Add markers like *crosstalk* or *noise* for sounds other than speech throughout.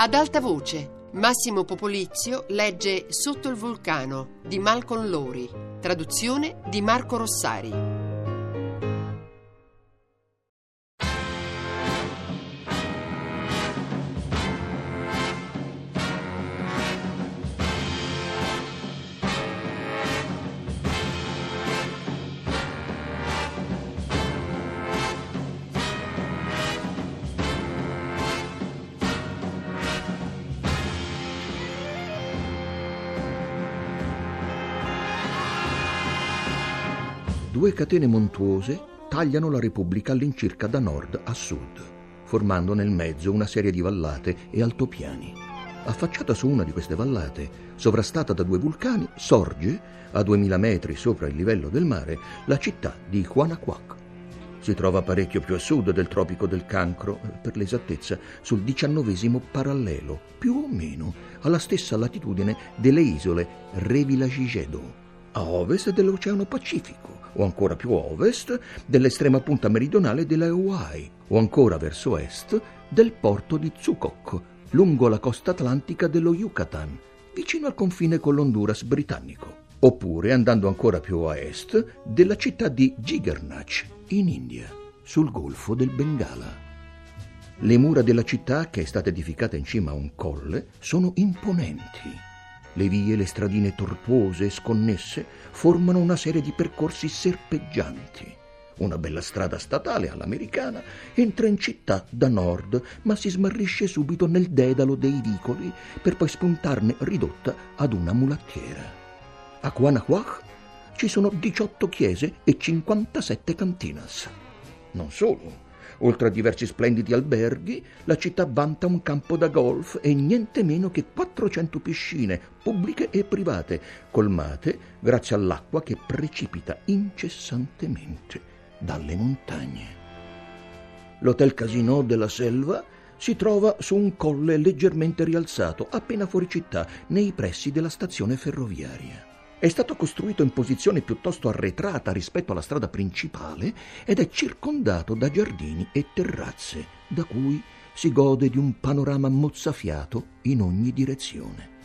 Ad alta voce, Massimo Popolizio legge Sotto il vulcano di Malcolm Lori, traduzione di Marco Rossari. Catene montuose tagliano la Repubblica all'incirca da nord a sud, formando nel mezzo una serie di vallate e altopiani. Affacciata su una di queste vallate, sovrastata da due vulcani, sorge, a 2000 metri sopra il livello del mare, la città di Huanacuac. Si trova parecchio più a sud del tropico del Cancro, per l'esattezza sul diciannovesimo parallelo, più o meno alla stessa latitudine delle isole Revillagigedo, a ovest dell'Oceano Pacifico o ancora più a ovest dell'estrema punta meridionale delle Hawaii, o ancora verso est del porto di Tsukok, lungo la costa atlantica dello Yucatan, vicino al confine con l'Honduras britannico, oppure andando ancora più a est della città di Jigernach, in India, sul golfo del Bengala. Le mura della città, che è stata edificata in cima a un colle, sono imponenti le vie le stradine tortuose e sconnesse formano una serie di percorsi serpeggianti. Una bella strada statale all'americana entra in città da nord, ma si smarrisce subito nel dedalo dei vicoli per poi spuntarne ridotta ad una mulattiera. A Guanajuato ci sono 18 chiese e 57 cantinas. Non solo, Oltre a diversi splendidi alberghi, la città vanta un campo da golf e niente meno che 400 piscine, pubbliche e private, colmate grazie all'acqua che precipita incessantemente dalle montagne. L'Hotel Casino della Selva si trova su un colle leggermente rialzato, appena fuori città, nei pressi della stazione ferroviaria. È stato costruito in posizione piuttosto arretrata rispetto alla strada principale ed è circondato da giardini e terrazze, da cui si gode di un panorama mozzafiato in ogni direzione.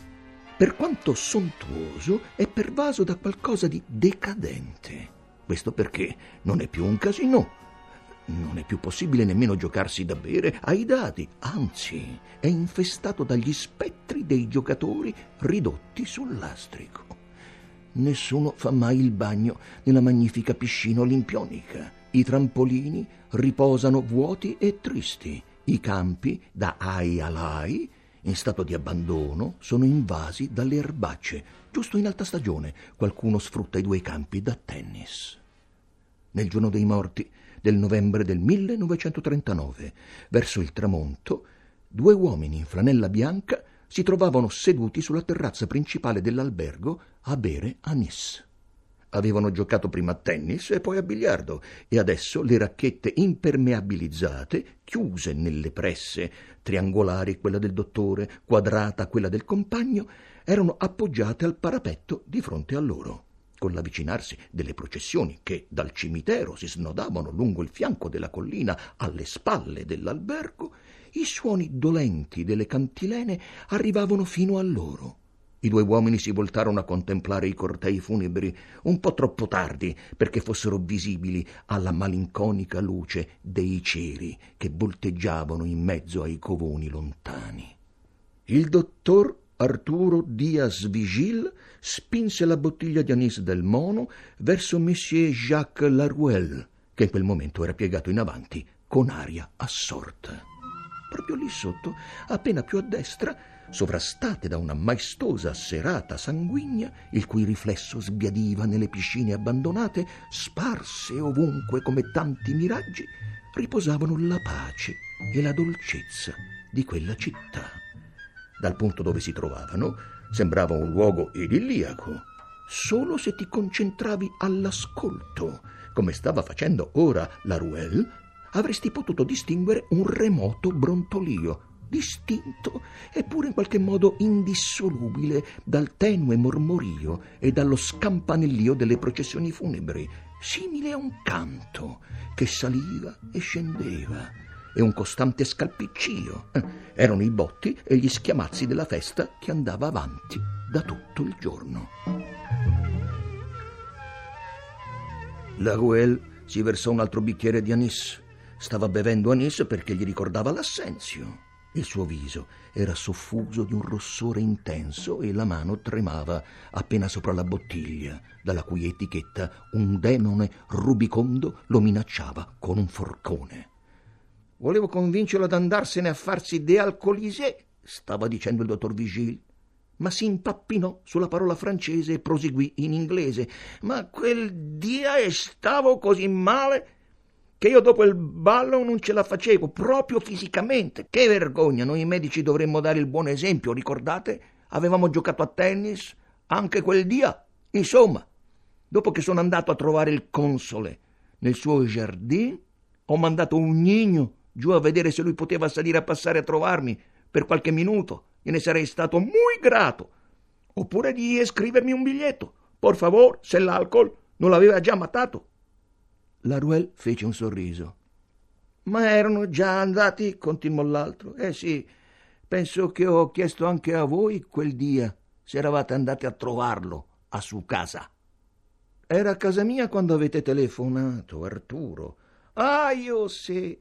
Per quanto sontuoso, è pervaso da qualcosa di decadente. Questo perché non è più un casino, non è più possibile nemmeno giocarsi da bere ai dadi, anzi è infestato dagli spettri dei giocatori ridotti sul lastrico. Nessuno fa mai il bagno nella magnifica piscina olimpionica. I trampolini riposano vuoti e tristi. I campi, da ai a lai, in stato di abbandono, sono invasi dalle erbacce. Giusto in alta stagione qualcuno sfrutta i due campi da tennis. Nel giorno dei morti del novembre del 1939, verso il tramonto, due uomini in flanella bianca si trovavano seduti sulla terrazza principale dell'albergo a bere anis. Avevano giocato prima a tennis e poi a biliardo e adesso le racchette impermeabilizzate, chiuse nelle presse, triangolari quella del dottore, quadrata quella del compagno, erano appoggiate al parapetto di fronte a loro. Con l'avvicinarsi delle processioni che dal cimitero si snodavano lungo il fianco della collina alle spalle dell'albergo, i suoni dolenti delle cantilene arrivavano fino a loro. I due uomini si voltarono a contemplare i cortei funebri un po' troppo tardi perché fossero visibili alla malinconica luce dei ceri che volteggiavano in mezzo ai covoni lontani. Il dottor Arturo Diaz Vigil spinse la bottiglia di anis del mono verso Monsieur Jacques Laruelle, che in quel momento era piegato in avanti con aria assorta proprio lì sotto, appena più a destra, sovrastate da una maestosa serata sanguigna, il cui riflesso sbiadiva nelle piscine abbandonate, sparse ovunque come tanti miraggi, riposavano la pace e la dolcezza di quella città. Dal punto dove si trovavano, sembrava un luogo idilliaco, solo se ti concentravi all'ascolto, come stava facendo ora la Ruelle avresti potuto distinguere un remoto brontolio, distinto eppure in qualche modo indissolubile dal tenue mormorio e dallo scampanellio delle processioni funebri, simile a un canto che saliva e scendeva e un costante scalpiccio. Eh, erano i botti e gli schiamazzi della festa che andava avanti da tutto il giorno. La Ruel si versò un altro bicchiere di anis. Stava bevendo anis perché gli ricordava l'assenzio. Il suo viso era soffuso di un rossore intenso e la mano tremava appena sopra la bottiglia, dalla cui etichetta un demone rubicondo lo minacciava con un forcone. Volevo convincerlo ad andarsene a farsi dealcolisé, stava dicendo il dottor Vigil, ma si impappinò sulla parola francese e proseguì in inglese. Ma quel dia stavo così male che io dopo il ballo non ce la facevo, proprio fisicamente. Che vergogna, noi medici dovremmo dare il buon esempio, ricordate? Avevamo giocato a tennis anche quel dia. Insomma, dopo che sono andato a trovare il console nel suo giardino, ho mandato un gnigno giù a vedere se lui poteva salire a passare a trovarmi per qualche minuto. Gliene sarei stato muy grato. Oppure di scrivermi un biglietto. Por favor, se l'alcol non l'aveva già matato. La Ruel fece un sorriso. Ma erano già andati, continuò l'altro. Eh sì, penso che ho chiesto anche a voi quel dia se eravate andati a trovarlo a su casa. Era a casa mia quando avete telefonato, Arturo. Ah, io sì.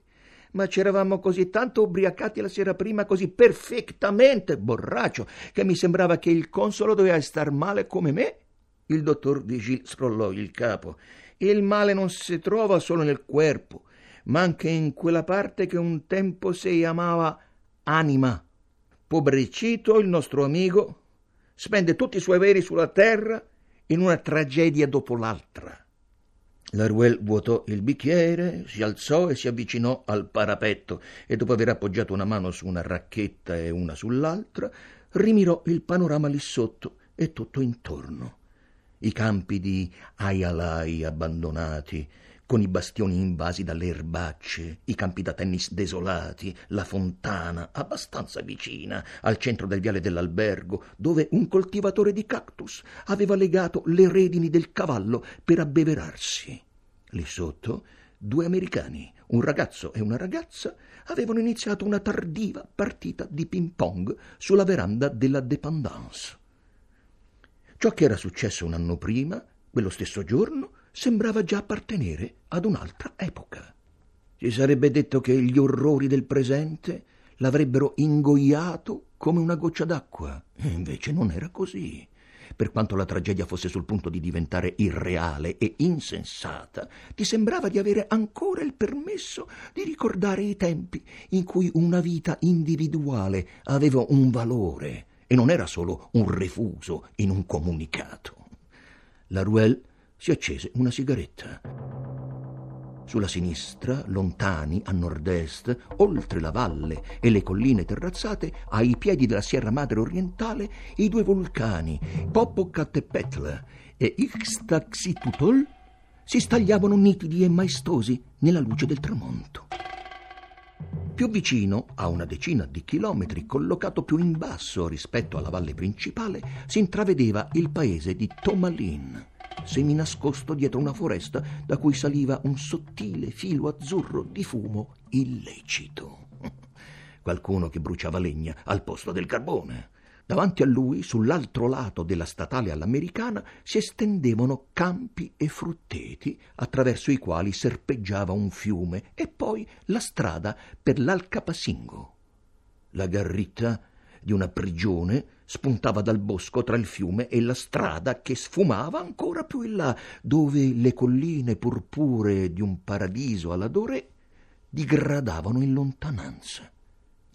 Ma c'eravamo così tanto ubriacati la sera prima, così perfettamente borraccio, che mi sembrava che il consolo doveva star male come me. Il dottor Vigil scrollò il capo il male non si trova solo nel corpo, ma anche in quella parte che un tempo si chiamava anima. Pobricito, il nostro amico, spende tutti i suoi veri sulla terra in una tragedia dopo l'altra. Laruel vuotò il bicchiere, si alzò e si avvicinò al parapetto e dopo aver appoggiato una mano su una racchetta e una sull'altra, rimirò il panorama lì sotto e tutto intorno i campi di Ayalai abbandonati, con i bastioni invasi dalle erbacce, i campi da tennis desolati, la fontana, abbastanza vicina, al centro del viale dell'albergo, dove un coltivatore di cactus aveva legato le redini del cavallo per abbeverarsi. Lì sotto, due americani, un ragazzo e una ragazza, avevano iniziato una tardiva partita di ping-pong sulla veranda della dépendance. Ciò che era successo un anno prima, quello stesso giorno, sembrava già appartenere ad un'altra epoca. Si sarebbe detto che gli orrori del presente l'avrebbero ingoiato come una goccia d'acqua, e invece non era così. Per quanto la tragedia fosse sul punto di diventare irreale e insensata, ti sembrava di avere ancora il permesso di ricordare i tempi in cui una vita individuale aveva un valore e non era solo un refuso in un comunicato. La Ruel si accese una sigaretta. Sulla sinistra, lontani, a nord-est, oltre la valle e le colline terrazzate, ai piedi della Sierra Madre orientale, i due vulcani, Popocatépetl e Ixtaxitutol, si stagliavano nitidi e maestosi nella luce del tramonto. Più vicino, a una decina di chilometri, collocato più in basso rispetto alla valle principale, si intravedeva il paese di Tomalin, seminascosto dietro una foresta da cui saliva un sottile filo azzurro di fumo illecito. *laughs* Qualcuno che bruciava legna al posto del carbone. Davanti a lui, sull'altro lato della statale all'americana, si estendevano campi e frutteti attraverso i quali serpeggiava un fiume e poi la strada per l'Alcapasingo. La garrita di una prigione spuntava dal bosco tra il fiume e la strada che sfumava ancora più in là, dove le colline purpuree di un paradiso alla Doré digradavano in lontananza.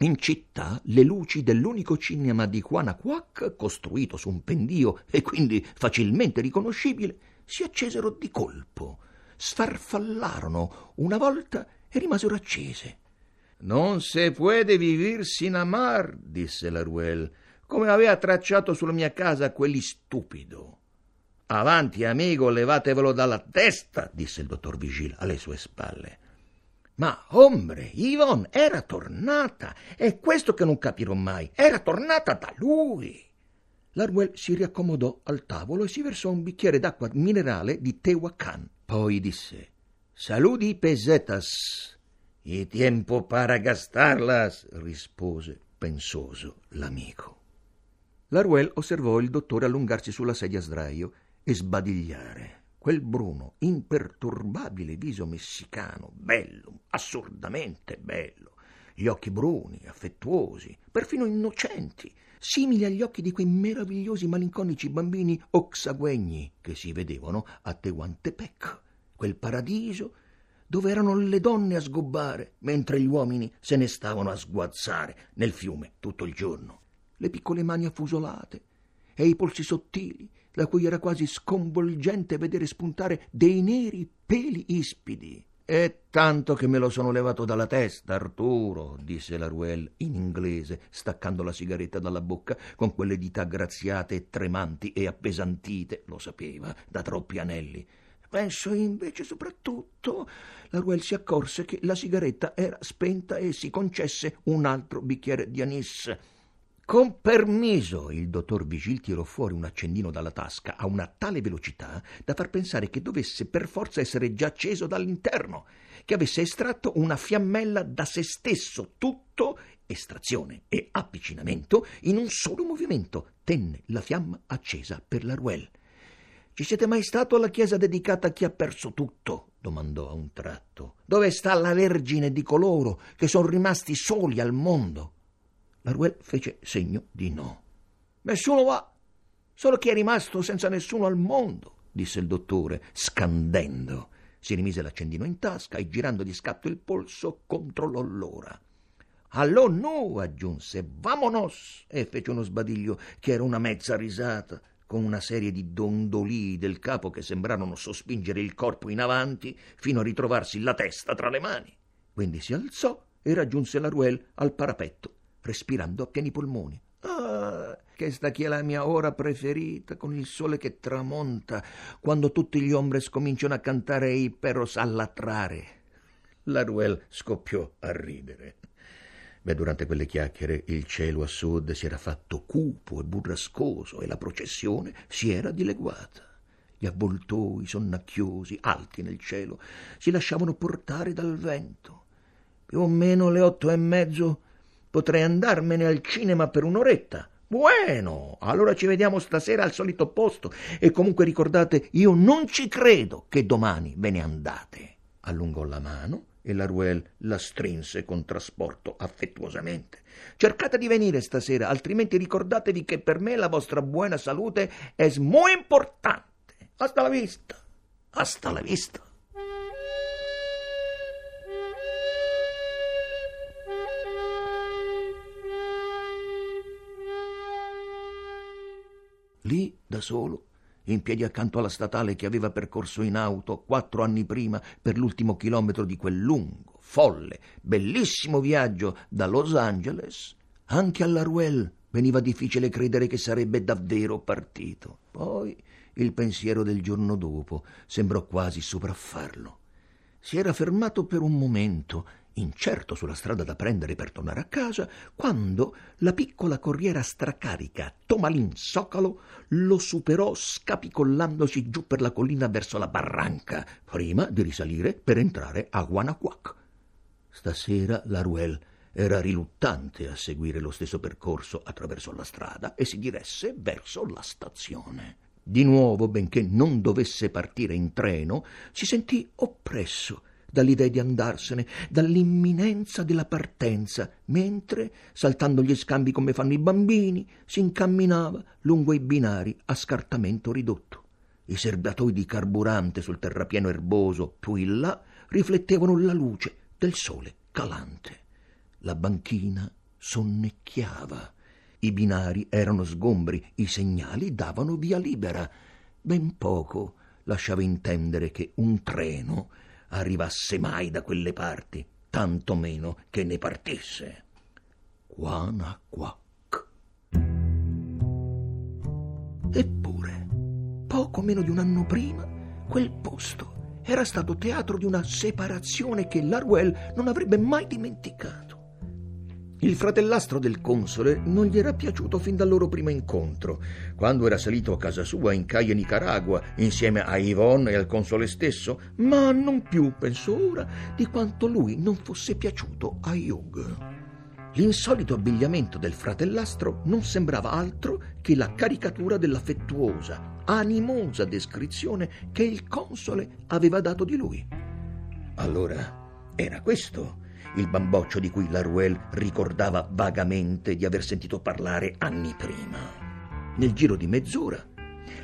In città le luci dell'unico cinema di Quanaquac, costruito su un pendio e quindi facilmente riconoscibile, si accesero di colpo, sfarfallarono una volta e rimasero accese. Non se puede vivir sin amar, disse la Ruel, come aveva tracciato sulla mia casa quelli stupido. Avanti, amico, levatevelo dalla testa, disse il dottor Vigil alle sue spalle. Ma, ombre, Yvonne era tornata. È questo che non capirò mai. Era tornata da lui. Larwell si riaccomodò al tavolo e si versò un bicchiere d'acqua minerale di Tehuacan. Poi disse: Saluti pesetas. I tempo para gastarlas, rispose pensoso l'amico. Laruel osservò il dottore allungarsi sulla sedia a sdraio e sbadigliare. Quel bruno, imperturbabile viso messicano, bello, assurdamente bello, gli occhi bruni, affettuosi, perfino innocenti, simili agli occhi di quei meravigliosi malinconici bambini oxaguegni che si vedevano a Tehuantepec, quel paradiso dove erano le donne a sgobbare, mentre gli uomini se ne stavano a sguazzare nel fiume tutto il giorno. Le piccole mani affusolate e i polsi sottili, da cui era quasi sconvolgente vedere spuntare dei neri peli ispidi. È tanto che me lo sono levato dalla testa, Arturo, disse la Ruel in inglese, staccando la sigaretta dalla bocca con quelle dita graziate e tremanti e appesantite, lo sapeva, da troppi anelli. Penso invece soprattutto. La Ruel si accorse che la sigaretta era spenta e si concesse un altro bicchiere di anis. Con permesso, il dottor Vigil tirò fuori un accendino dalla tasca a una tale velocità da far pensare che dovesse per forza essere già acceso dall'interno, che avesse estratto una fiammella da se stesso, tutto estrazione e avvicinamento in un solo movimento. Tenne la fiamma accesa per la Ruel. Ci siete mai stato alla chiesa dedicata a chi ha perso tutto? domandò a un tratto. Dove sta la Vergine di coloro che sono rimasti soli al mondo? Laruel fece segno di no. Nessuno va, solo chi è rimasto senza nessuno al mondo, disse il dottore, scandendo. Si rimise l'accendino in tasca e girando di scatto il polso controllò l'ora. Allò no, aggiunse, vamonos! e fece uno sbadiglio che era una mezza risata con una serie di dondolii del capo che sembrarono sospingere il corpo in avanti fino a ritrovarsi la testa tra le mani. Quindi si alzò e raggiunse la Ruel al parapetto, respirando a pieni polmoni. Ah, questa che è la mia ora preferita, con il sole che tramonta, quando tutti gli ombres cominciano a cantare e i perros a latrare. La Ruel scoppiò a ridere. Beh, durante quelle chiacchiere il cielo a sud si era fatto cupo e burrascoso e la processione si era dileguata. Gli avvoltoi sonnacchiosi, alti nel cielo, si lasciavano portare dal vento. Più o meno alle otto e mezzo potrei andarmene al cinema per un'oretta. Bueno, allora ci vediamo stasera al solito posto e comunque ricordate, io non ci credo che domani ve ne andate. Allungò la mano e la Ruel la strinse con trasporto affettuosamente. Cercate di venire stasera, altrimenti ricordatevi che per me la vostra buona salute è molto importante. Hasta la vista. Hasta la vista. Lì, da solo, in piedi accanto alla statale che aveva percorso in auto quattro anni prima per l'ultimo chilometro di quel lungo, folle, bellissimo viaggio da Los Angeles, anche alla Ruel veniva difficile credere che sarebbe davvero partito. Poi il pensiero del giorno dopo sembrò quasi sopraffarlo. Si era fermato per un momento incerto sulla strada da prendere per tornare a casa, quando la piccola corriera stracarica Tomalin Socalo lo superò scapicollandosi giù per la collina verso la barranca, prima di risalire per entrare a Guanacuac. Stasera la Ruel era riluttante a seguire lo stesso percorso attraverso la strada e si diresse verso la stazione. Di nuovo, benché non dovesse partire in treno, si sentì oppresso dall'idea di andarsene, dall'imminenza della partenza, mentre, saltando gli scambi come fanno i bambini, si incamminava lungo i binari a scartamento ridotto. I serbatoi di carburante sul terrapieno erboso più in là riflettevano la luce del sole calante. La banchina sonnecchiava. I binari erano sgombri, i segnali davano via libera. Ben poco lasciava intendere che un treno arrivasse mai da quelle parti, tanto meno che ne partisse. Quanaquac. Eppure, poco meno di un anno prima, quel posto era stato teatro di una separazione che Laruel non avrebbe mai dimenticato. Il fratellastro del console non gli era piaciuto fin dal loro primo incontro, quando era salito a casa sua in Caia Nicaragua insieme a Yvonne e al console stesso, ma non più, penso ora, di quanto lui non fosse piaciuto a Hugh. L'insolito abbigliamento del fratellastro non sembrava altro che la caricatura dell'affettuosa, animosa descrizione che il console aveva dato di lui. Allora, era questo il bamboccio di cui Laruel ricordava vagamente di aver sentito parlare anni prima. Nel giro di mezz'ora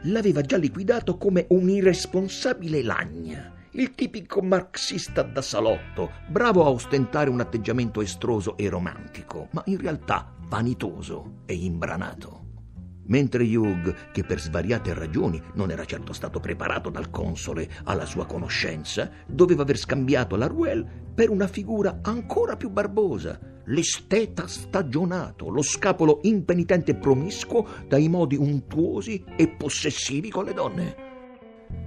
l'aveva già liquidato come un irresponsabile lagna, il tipico marxista da salotto, bravo a ostentare un atteggiamento estroso e romantico, ma in realtà vanitoso e imbranato mentre Hugh, che per svariate ragioni non era certo stato preparato dal console alla sua conoscenza, doveva aver scambiato la Ruel per una figura ancora più barbosa, l'esteta stagionato, lo scapolo impenitente e promiscuo dai modi untuosi e possessivi con le donne.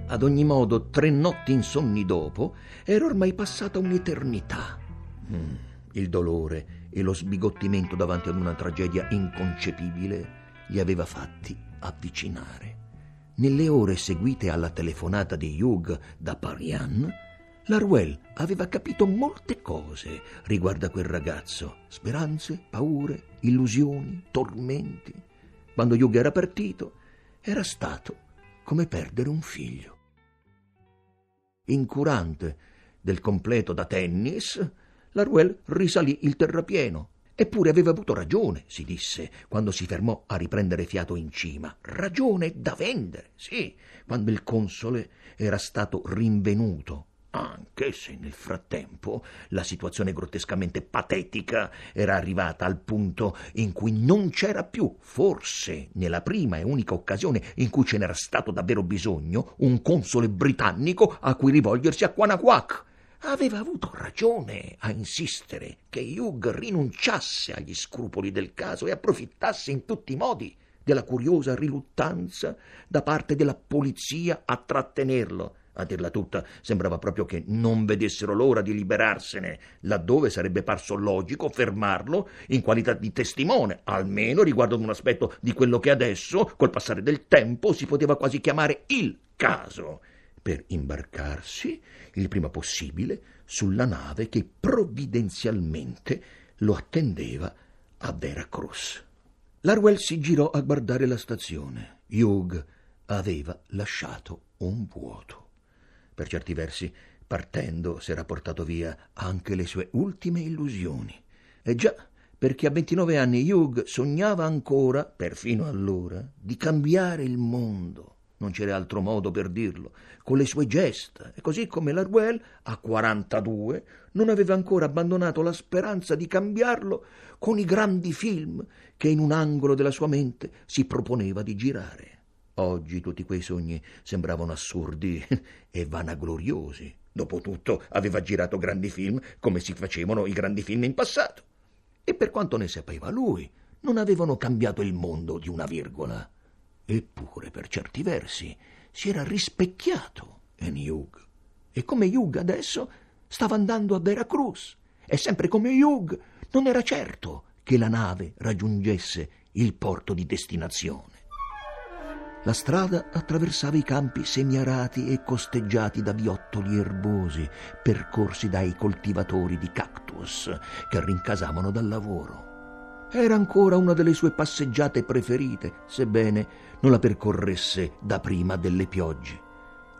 Ad ogni modo, tre notti insonni dopo, era ormai passata un'eternità. Mm, il dolore e lo sbigottimento davanti ad una tragedia inconcepibile li aveva fatti avvicinare. Nelle ore seguite alla telefonata di Hugh da Parian, Laruel aveva capito molte cose riguardo a quel ragazzo, speranze, paure, illusioni, tormenti. Quando Hugh era partito, era stato come perdere un figlio. Incurante del completo da tennis, Laruel risalì il terrapieno Eppure aveva avuto ragione, si disse, quando si fermò a riprendere fiato in cima. Ragione da vendere, sì, quando il console era stato rinvenuto. Anche se nel frattempo la situazione grottescamente patetica era arrivata al punto in cui non c'era più, forse nella prima e unica occasione in cui ce n'era stato davvero bisogno, un console britannico a cui rivolgersi a Quanaquac aveva avuto ragione a insistere che Hugh rinunciasse agli scrupoli del caso e approfittasse in tutti i modi della curiosa riluttanza da parte della polizia a trattenerlo. A dirla tutta, sembrava proprio che non vedessero l'ora di liberarsene, laddove sarebbe parso logico fermarlo in qualità di testimone, almeno riguardo ad un aspetto di quello che adesso, col passare del tempo, si poteva quasi chiamare il caso per imbarcarsi il prima possibile sulla nave che provvidenzialmente lo attendeva a Veracruz. Larwell si girò a guardare la stazione. Hugh aveva lasciato un vuoto. Per certi versi, partendo, s'era portato via anche le sue ultime illusioni. E già, perché a 29 anni Hugh sognava ancora, perfino allora, di cambiare il mondo non c'era altro modo per dirlo, con le sue gesta, e così come Laruel, a 42, non aveva ancora abbandonato la speranza di cambiarlo con i grandi film che in un angolo della sua mente si proponeva di girare. Oggi tutti quei sogni sembravano assurdi *laughs* e vanagloriosi. Dopotutto aveva girato grandi film come si facevano i grandi film in passato. E per quanto ne sapeva lui, non avevano cambiato il mondo di una virgola. Eppure, per certi versi, si era rispecchiato in Hugh. E come Hugh adesso stava andando a Veracruz. E sempre come Hugh non era certo che la nave raggiungesse il porto di destinazione. La strada attraversava i campi semiarati e costeggiati da viottoli erbosi, percorsi dai coltivatori di cactus che rincasavano dal lavoro. Era ancora una delle sue passeggiate preferite, sebbene non la percorresse da prima delle piogge.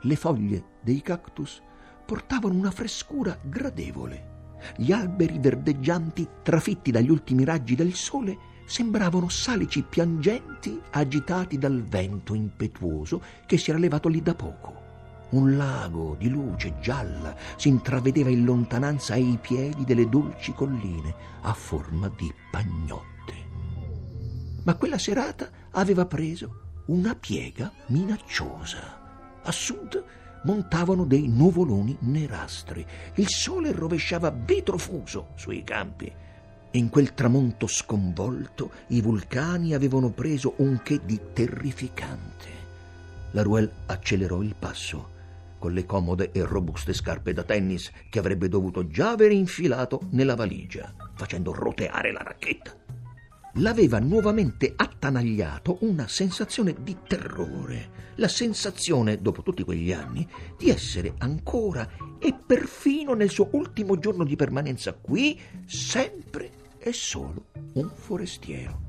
Le foglie dei cactus portavano una frescura gradevole. Gli alberi verdeggianti, trafitti dagli ultimi raggi del sole, sembravano salici piangenti agitati dal vento impetuoso che si era levato lì da poco. Un lago di luce gialla si intravedeva in lontananza ai piedi delle dolci colline a forma di pagnotte. Ma quella serata aveva preso una piega minacciosa. A sud montavano dei nuvoloni nerastri. Il sole rovesciava vetro fuso sui campi. In quel tramonto sconvolto i vulcani avevano preso un che di terrificante. La Ruel accelerò il passo con le comode e robuste scarpe da tennis che avrebbe dovuto già aver infilato nella valigia, facendo roteare la racchetta. L'aveva nuovamente attanagliato una sensazione di terrore, la sensazione, dopo tutti quegli anni, di essere ancora e perfino nel suo ultimo giorno di permanenza qui, sempre e solo un forestiero.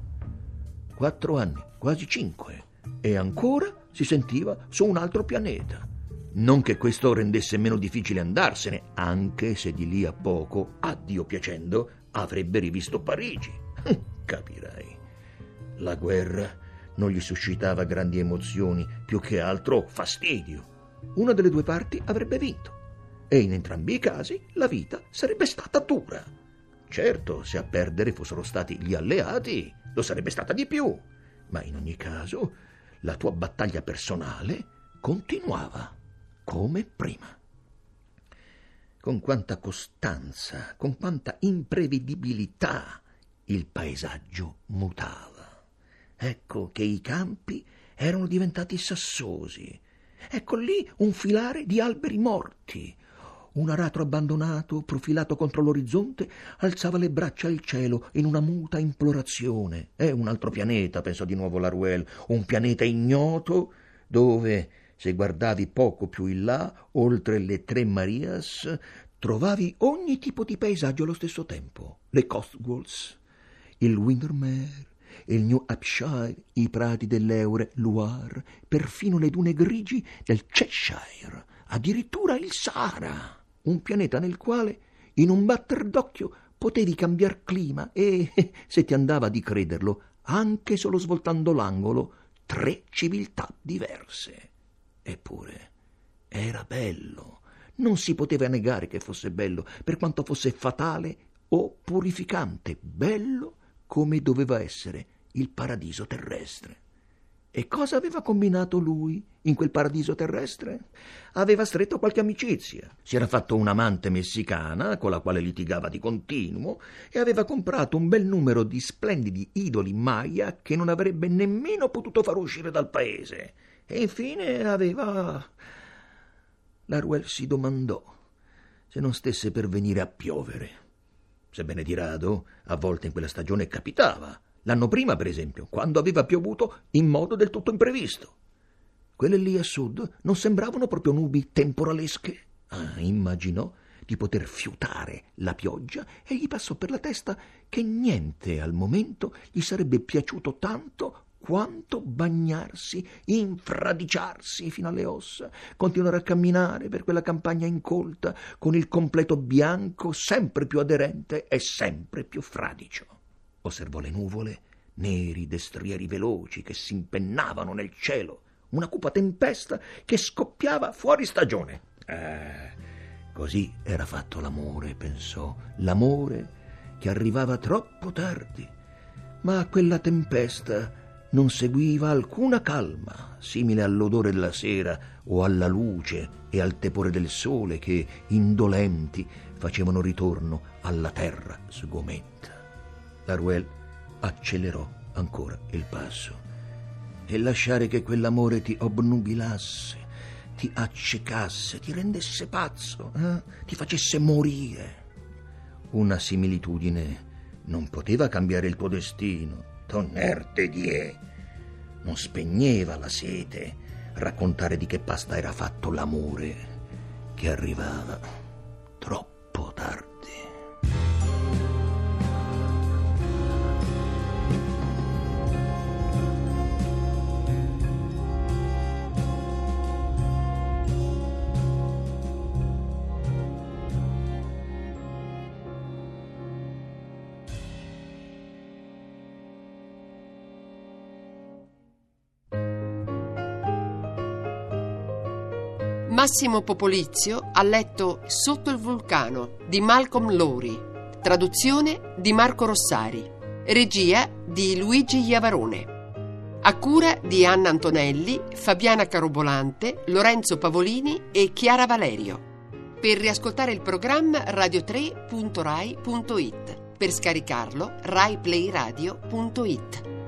Quattro anni, quasi cinque, e ancora si sentiva su un altro pianeta. Non che questo rendesse meno difficile andarsene, anche se di lì a poco, a Dio piacendo, avrebbe rivisto Parigi. Capirai. La guerra non gli suscitava grandi emozioni, più che altro fastidio. Una delle due parti avrebbe vinto e in entrambi i casi la vita sarebbe stata dura. Certo, se a perdere fossero stati gli alleati, lo sarebbe stata di più, ma in ogni caso la tua battaglia personale continuava come prima. Con quanta costanza, con quanta imprevedibilità il paesaggio mutava. Ecco che i campi erano diventati sassosi. Ecco lì un filare di alberi morti, un aratro abbandonato, profilato contro l'orizzonte, alzava le braccia al cielo in una muta implorazione. È un altro pianeta, pensò di nuovo Laruelle, un pianeta ignoto dove, se guardavi poco più in là, oltre le tre Marias, trovavi ogni tipo di paesaggio allo stesso tempo. Le Cotswolds, il Windermere, il New Hampshire, i prati dell'Eure, Loire, perfino le dune grigi del Cheshire, addirittura il Sahara un pianeta nel quale, in un batter d'occhio, potevi cambiar clima e, *laughs* se ti andava di crederlo, anche solo svoltando l'angolo, tre civiltà diverse. Eppure era bello. Non si poteva negare che fosse bello, per quanto fosse fatale o purificante, bello come doveva essere il paradiso terrestre. E cosa aveva combinato lui in quel paradiso terrestre? Aveva stretto qualche amicizia. Si era fatto un'amante messicana con la quale litigava di continuo e aveva comprato un bel numero di splendidi idoli Maya che non avrebbe nemmeno potuto far uscire dal paese. E infine aveva. Laruel si domandò se non stesse per venire a piovere. Sebbene di rado, a volte in quella stagione capitava L'anno prima, per esempio, quando aveva piovuto in modo del tutto imprevisto. Quelle lì a sud non sembravano proprio nubi temporalesche. Ah, immaginò di poter fiutare la pioggia e gli passò per la testa che niente al momento gli sarebbe piaciuto tanto quanto bagnarsi, infradiciarsi fino alle ossa, continuare a camminare per quella campagna incolta con il completo bianco sempre più aderente e sempre più fradicio. Osservò le nuvole, neri destrieri veloci che si impennavano nel cielo, una cupa tempesta che scoppiava fuori stagione. Eh, così era fatto l'amore, pensò, l'amore che arrivava troppo tardi. Ma quella tempesta non seguiva alcuna calma, simile all'odore della sera o alla luce e al tepore del sole che, indolenti, facevano ritorno alla terra sgomenta. Laruel accelerò ancora il passo. E lasciare che quell'amore ti obnubilasse, ti accecasse, ti rendesse pazzo, eh? ti facesse morire. Una similitudine non poteva cambiare il tuo destino. Tonnerte die. Non spegneva la sete raccontare di che pasta era fatto l'amore che arrivava troppo tardi. Massimo Popolizio ha letto Sotto il vulcano di Malcolm Lowry, traduzione di Marco Rossari, regia di Luigi Iavarone. A cura di Anna Antonelli, Fabiana Carobolante, Lorenzo Pavolini e Chiara Valerio. Per riascoltare il programma radio3.rai.it. Per scaricarlo raiplayradio.it.